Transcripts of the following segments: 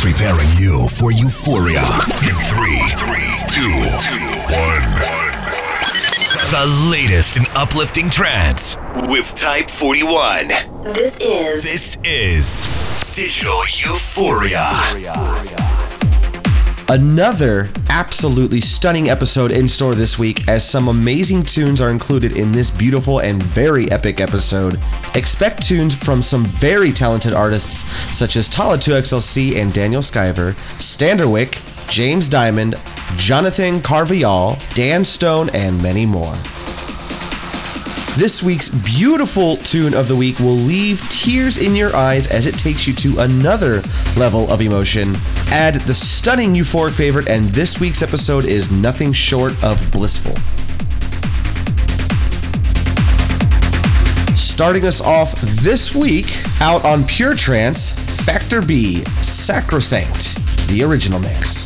preparing you for euphoria in three, three, two, two, one. The latest in uplifting trance with Type 41. This is This is Digital Euphoria. Another absolutely stunning episode in store this week, as some amazing tunes are included in this beautiful and very epic episode. Expect tunes from some very talented artists such as Talla2XLC and Daniel Skyver, Standerwick, James Diamond, Jonathan Carvajal, Dan Stone, and many more. This week's beautiful tune of the week will leave tears in your eyes as it takes you to another level of emotion. Add the stunning euphoric favorite, and this week's episode is nothing short of blissful. Starting us off this week, out on Pure Trance, Factor B, Sacrosanct, the original mix.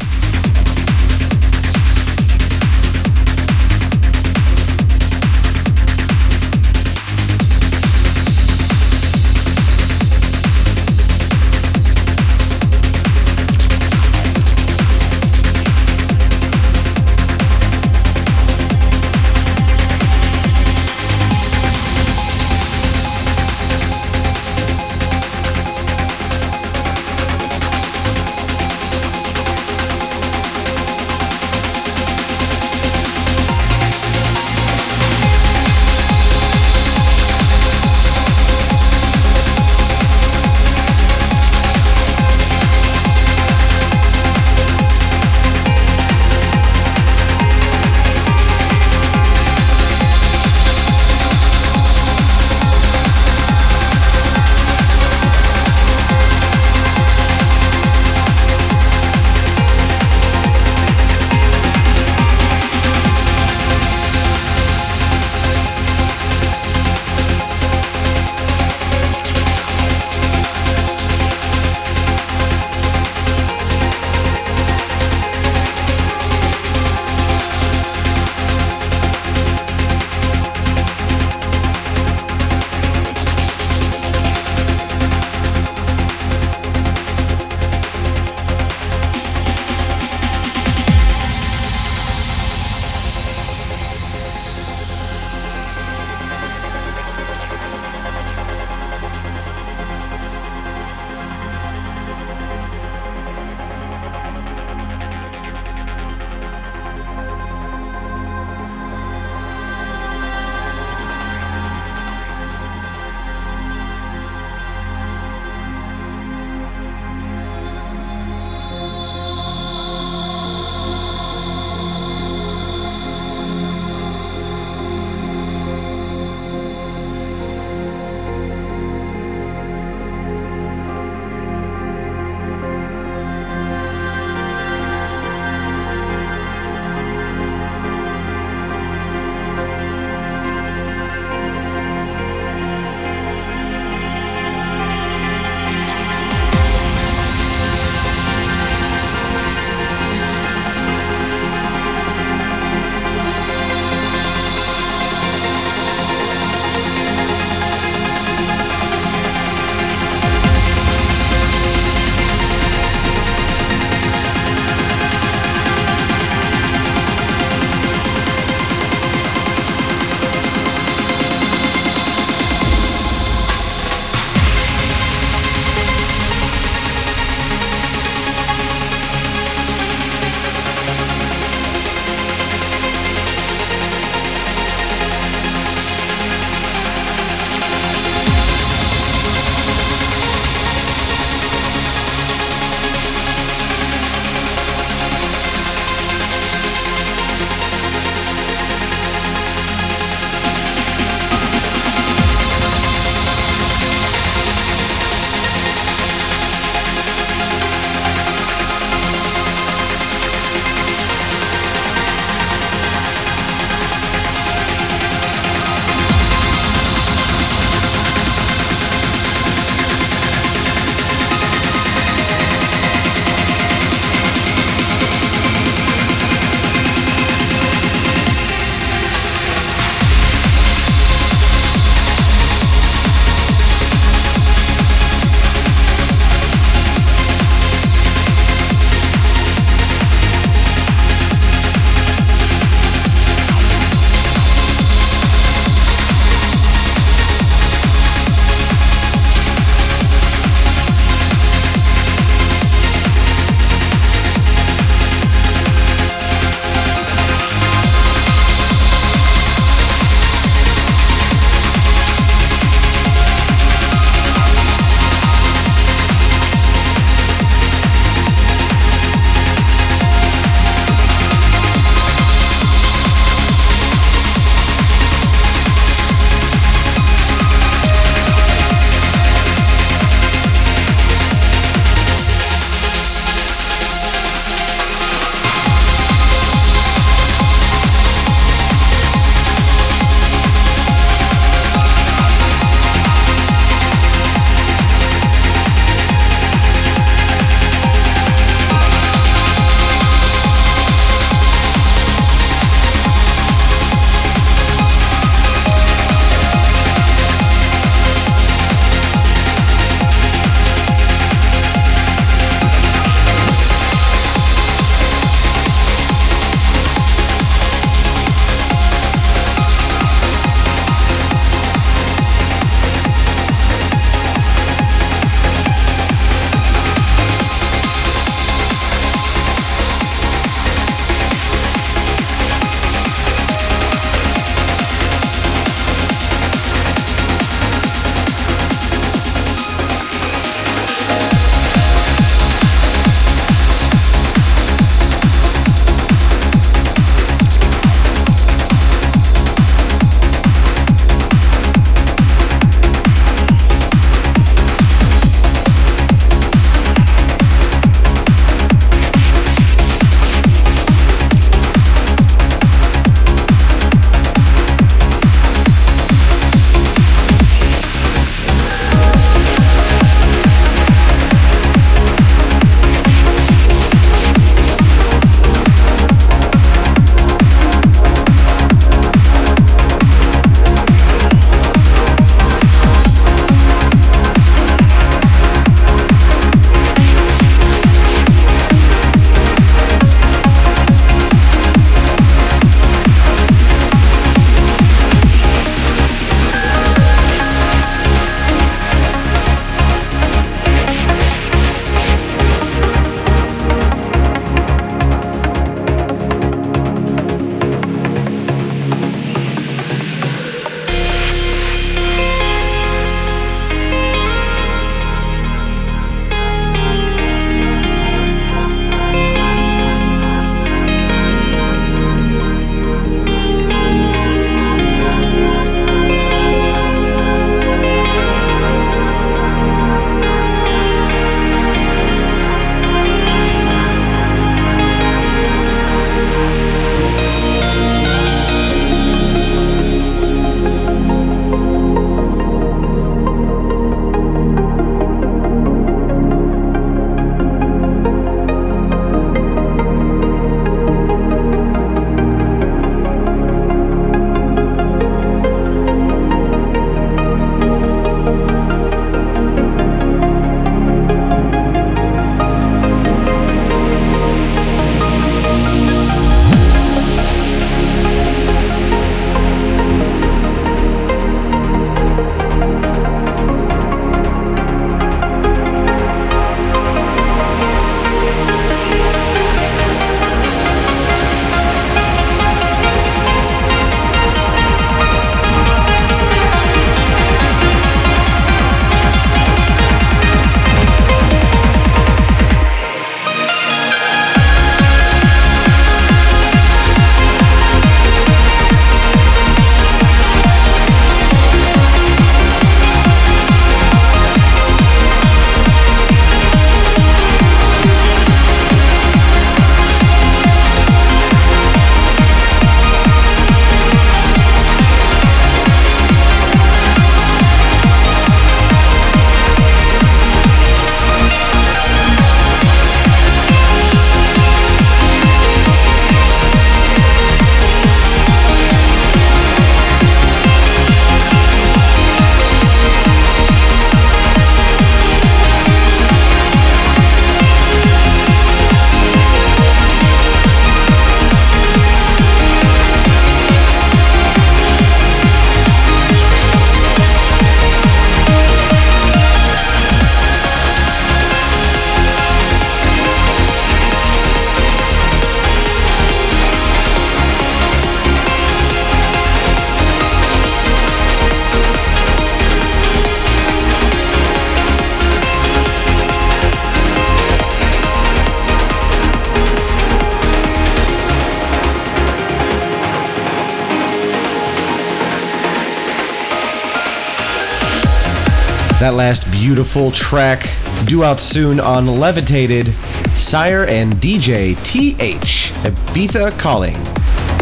That last beautiful track, due out soon on Levitated, Sire and DJ TH, Ibiza Calling,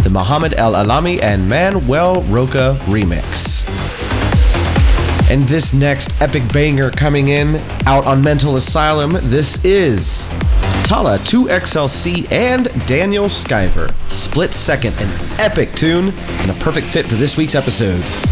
the Muhammad El Alami and Manuel Roca remix. And this next epic banger coming in, out on Mental Asylum, this is Talla 2XLC and Daniel Skyver. Split second, an epic tune, and a perfect fit for this week's episode.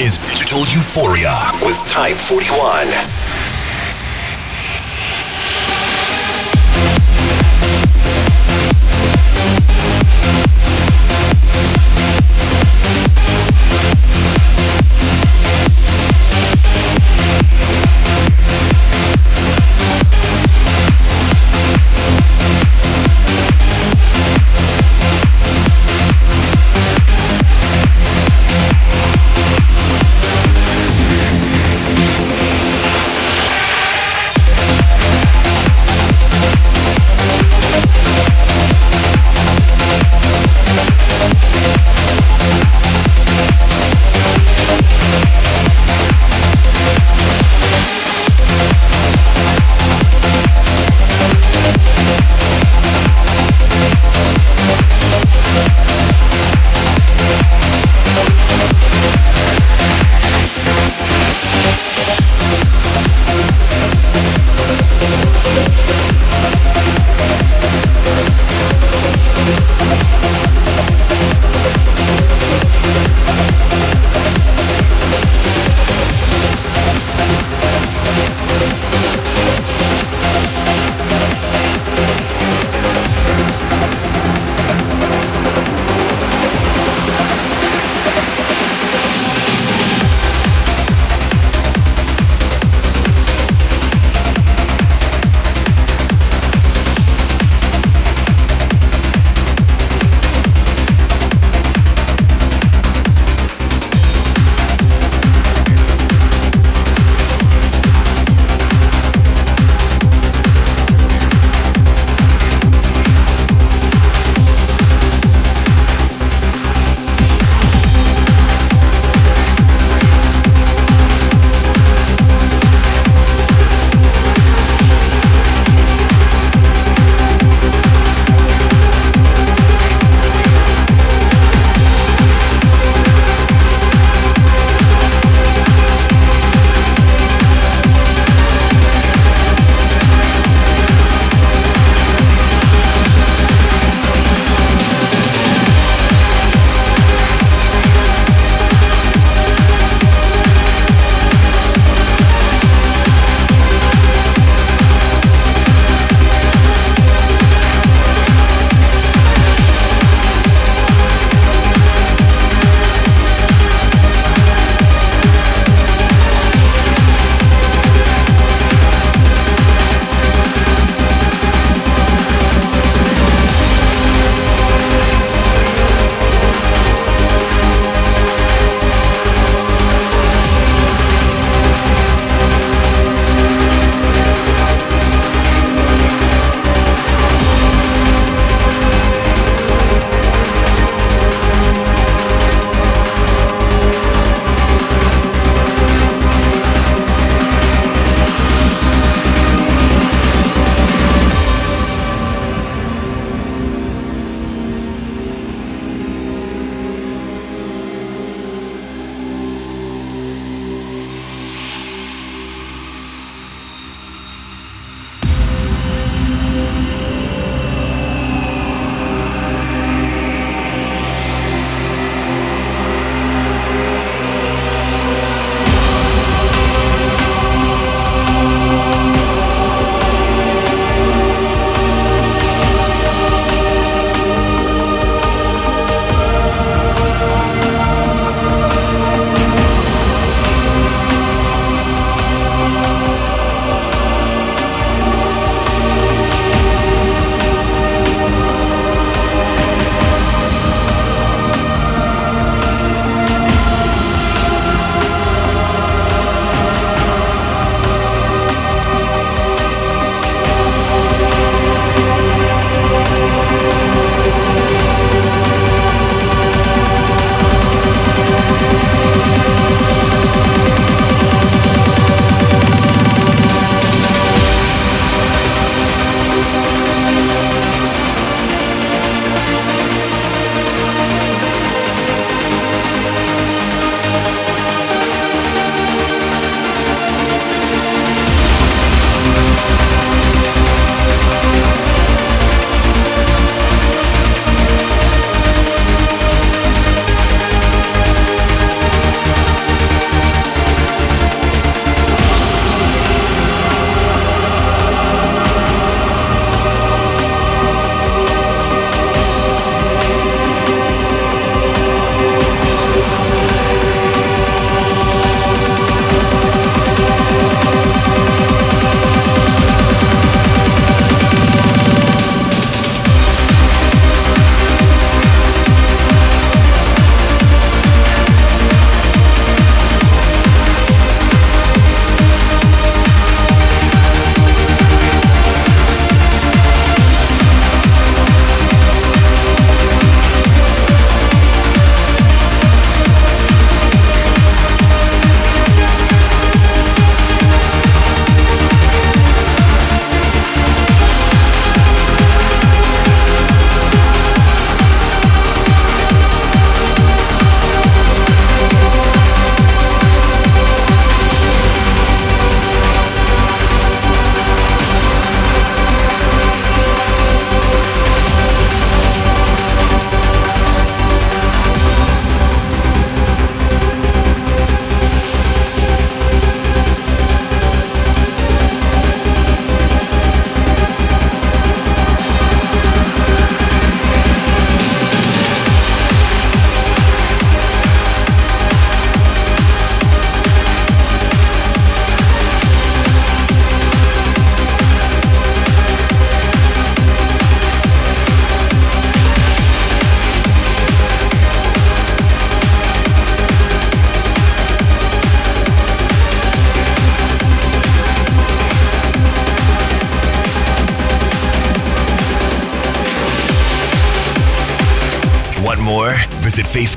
is Digital Euphoria with Type 41.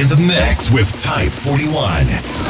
In the mix with Type 41.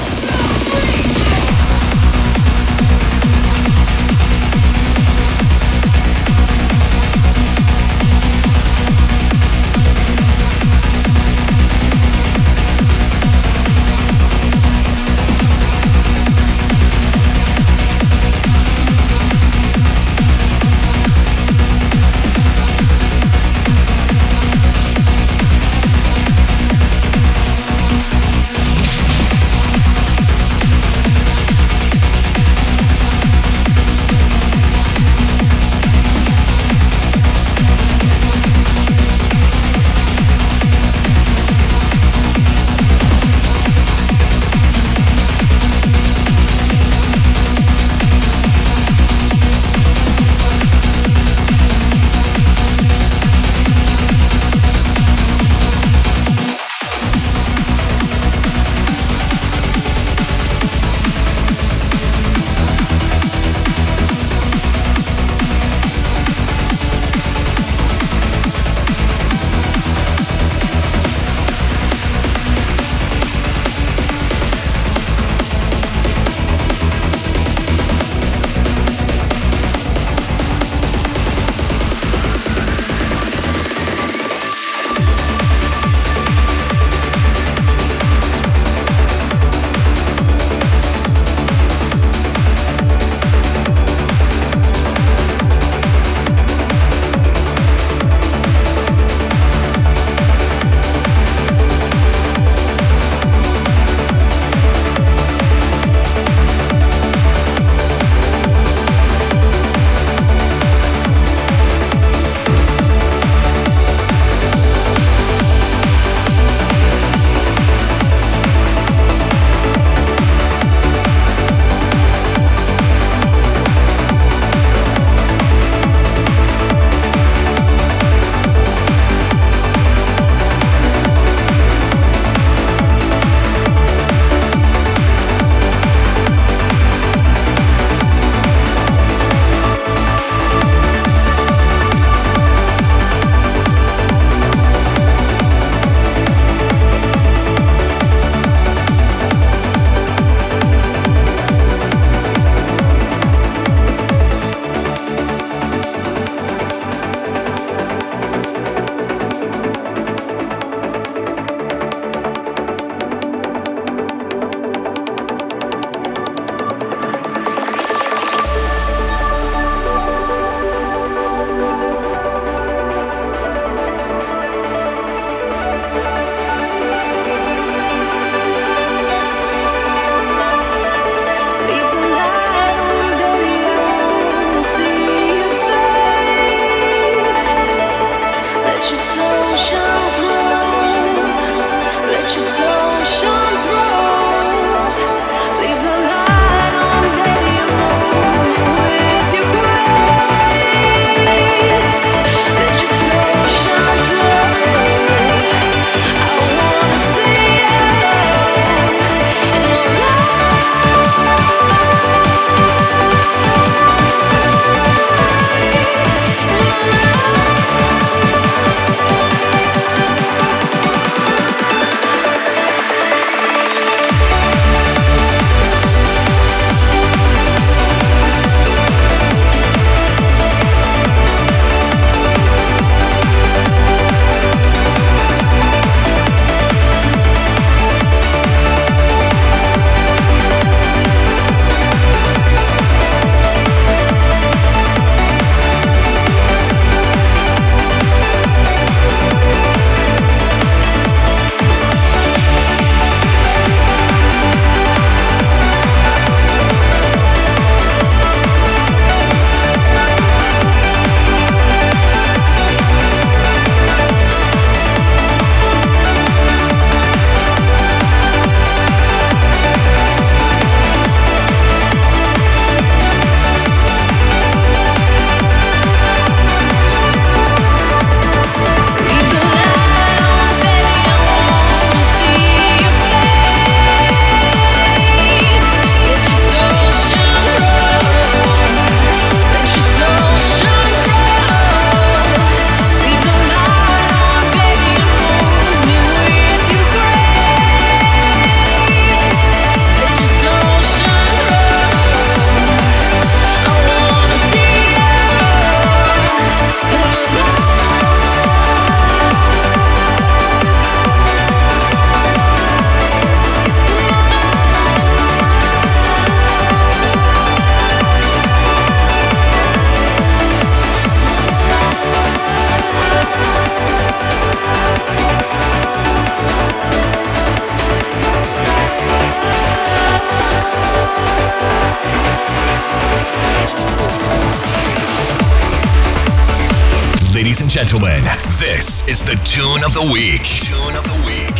Gentlemen, this is the tune of the week. Tune of the week.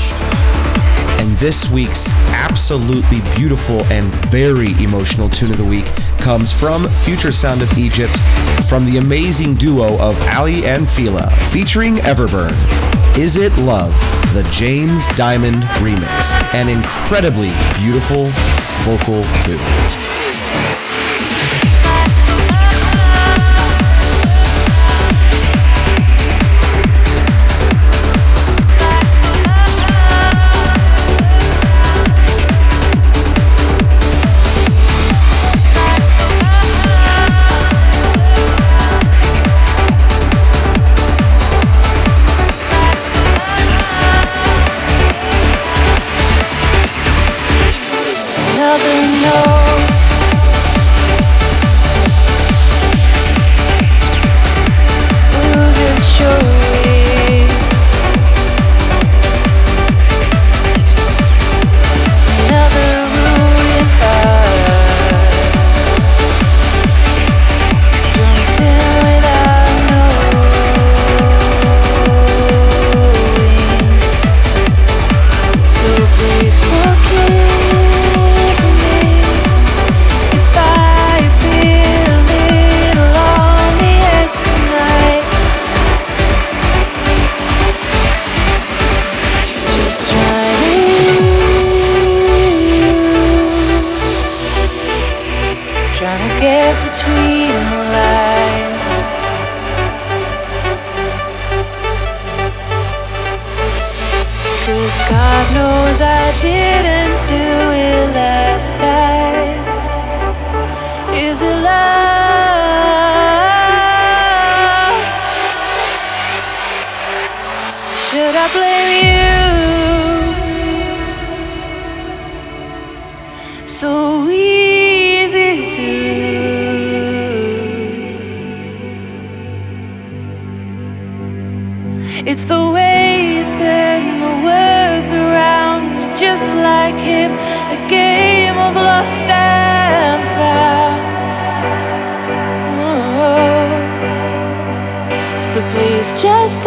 And this week's absolutely beautiful and very emotional tune of the week comes from Future Sound of Egypt from the amazing duo of Aly and Fila featuring Everburn. Is It Love, the James Diamond remix. An incredibly beautiful vocal tune. between the lines. Cause God knows I didn't do it last time. Please just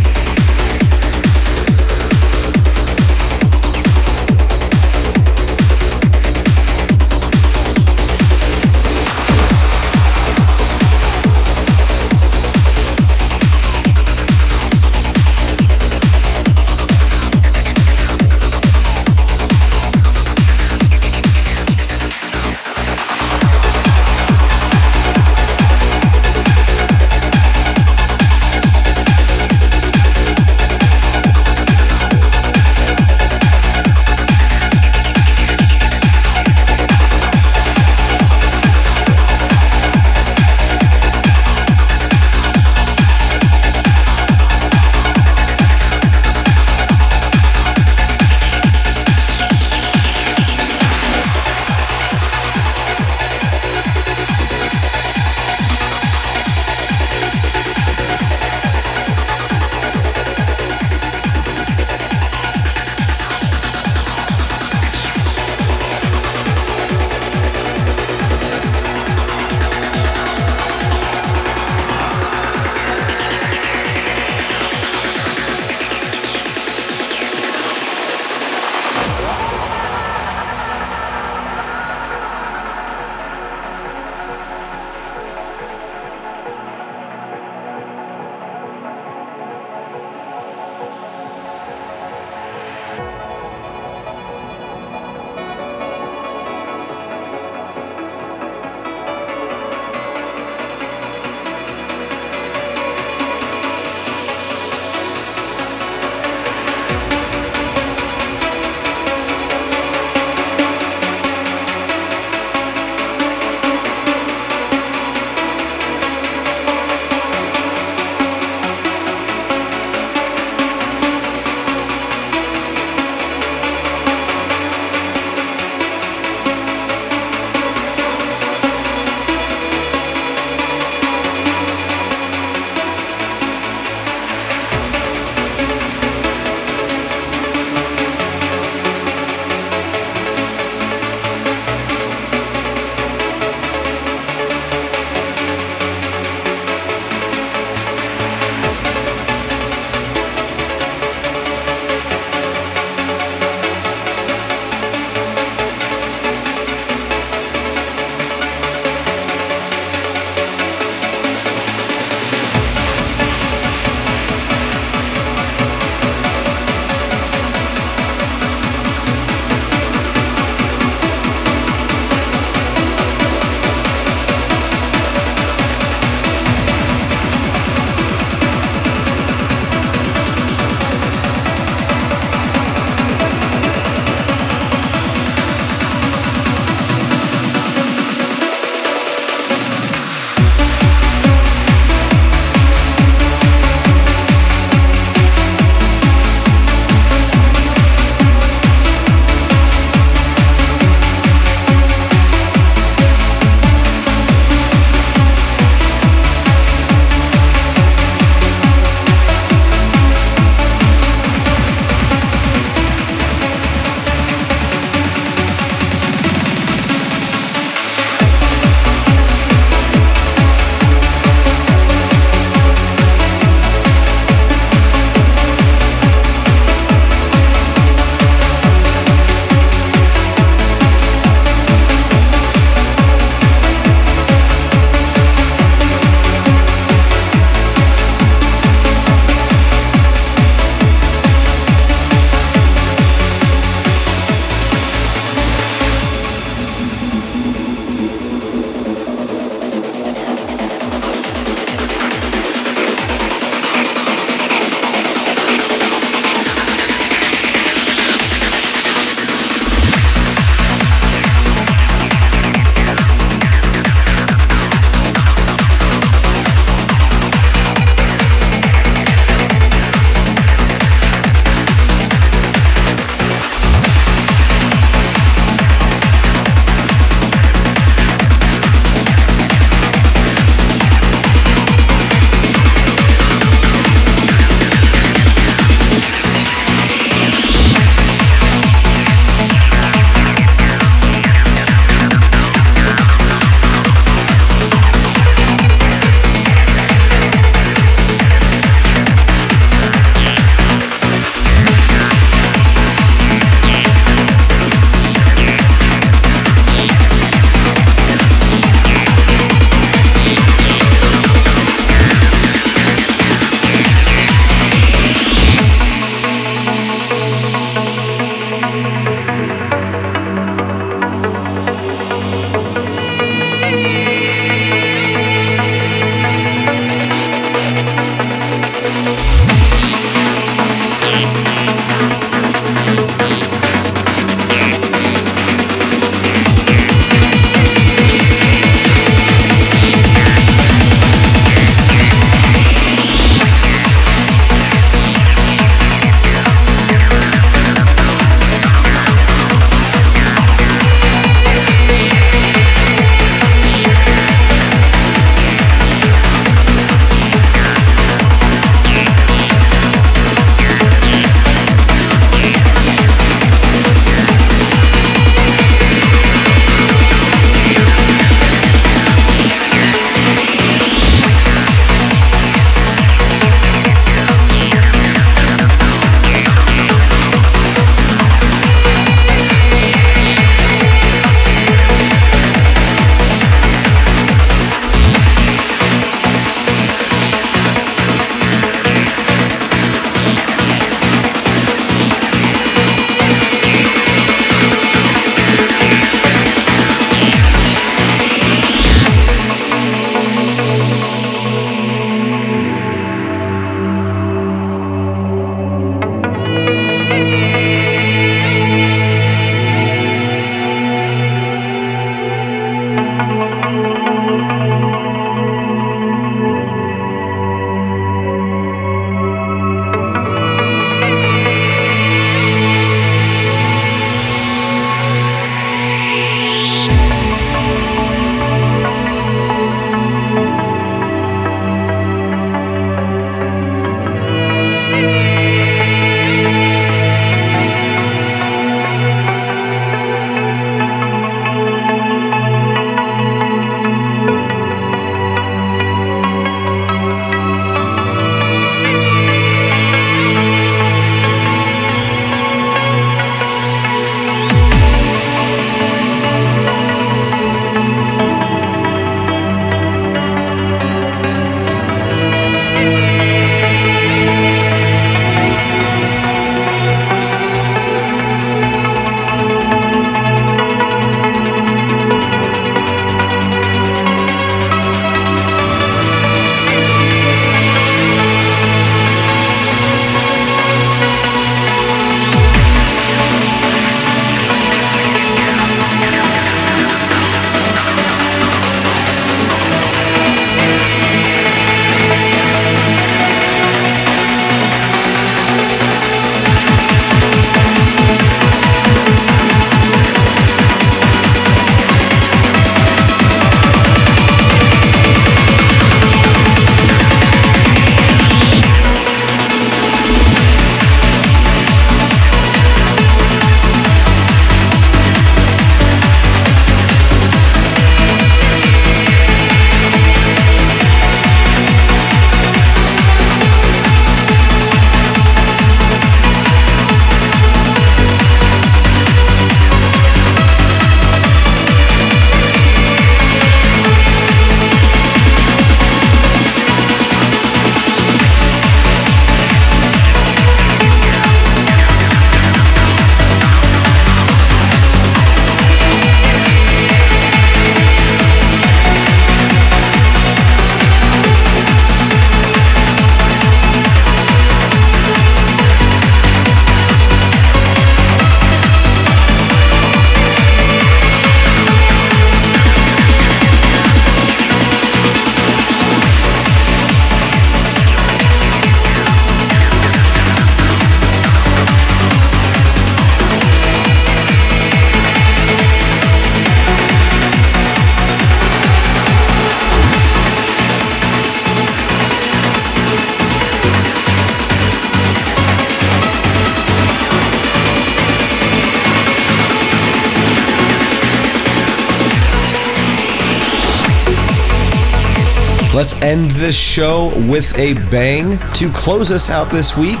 Let's end this show with a bang to close us out this week.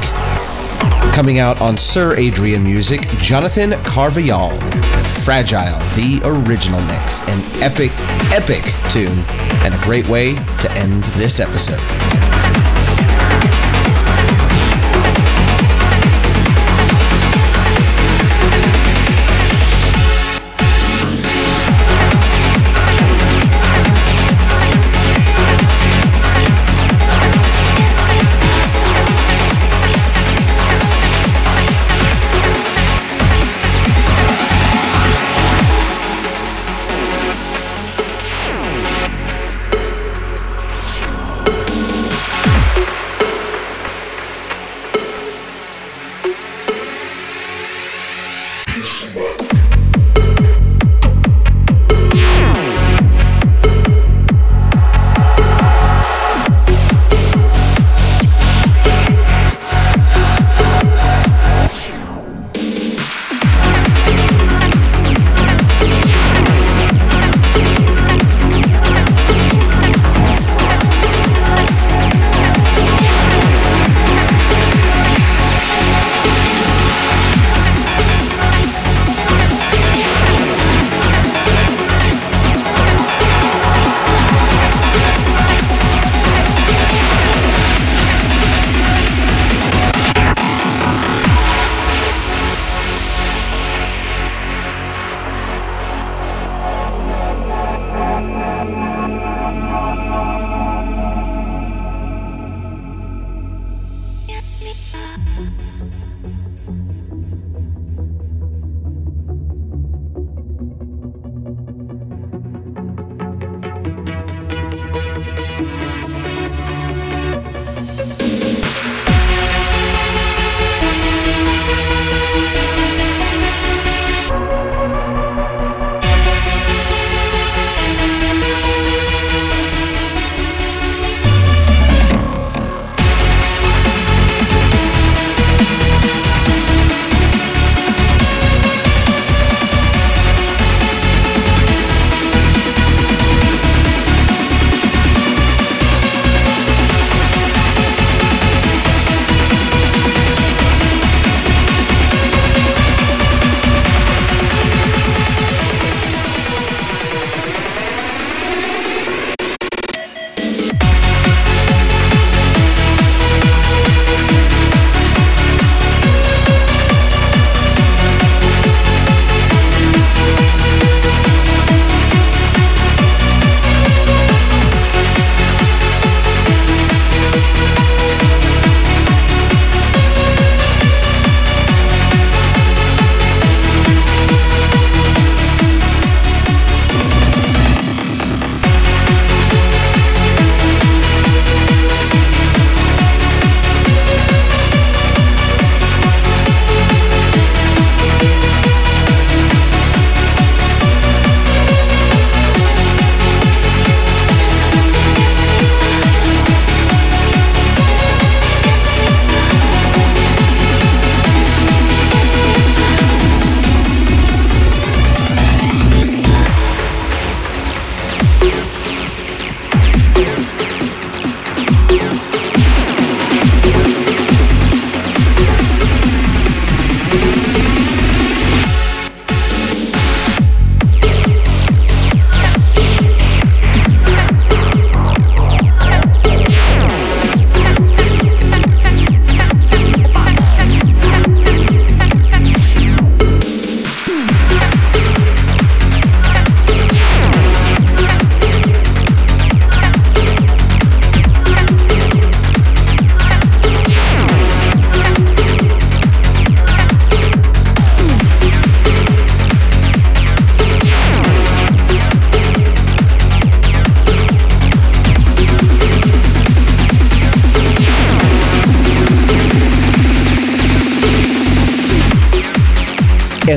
Coming out on Sir Adrian Music, Jonathan Carvajal, Fragile, the original mix. An epic, epic tune, and a great way to end this episode.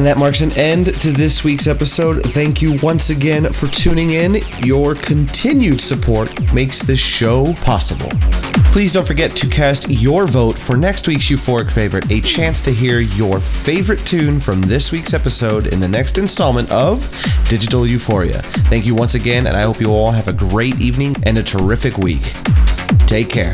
That marks an end to this week's episode. Thank you once again for tuning in. Your continued support makes this show possible. Please don't forget to cast your vote for next week's Euphoric Favorite, a chance to hear your favorite tune from this week's episode in the next installment of Digital Euphoria. Thank you once again, and I hope you all have a great evening and a terrific week. Take care.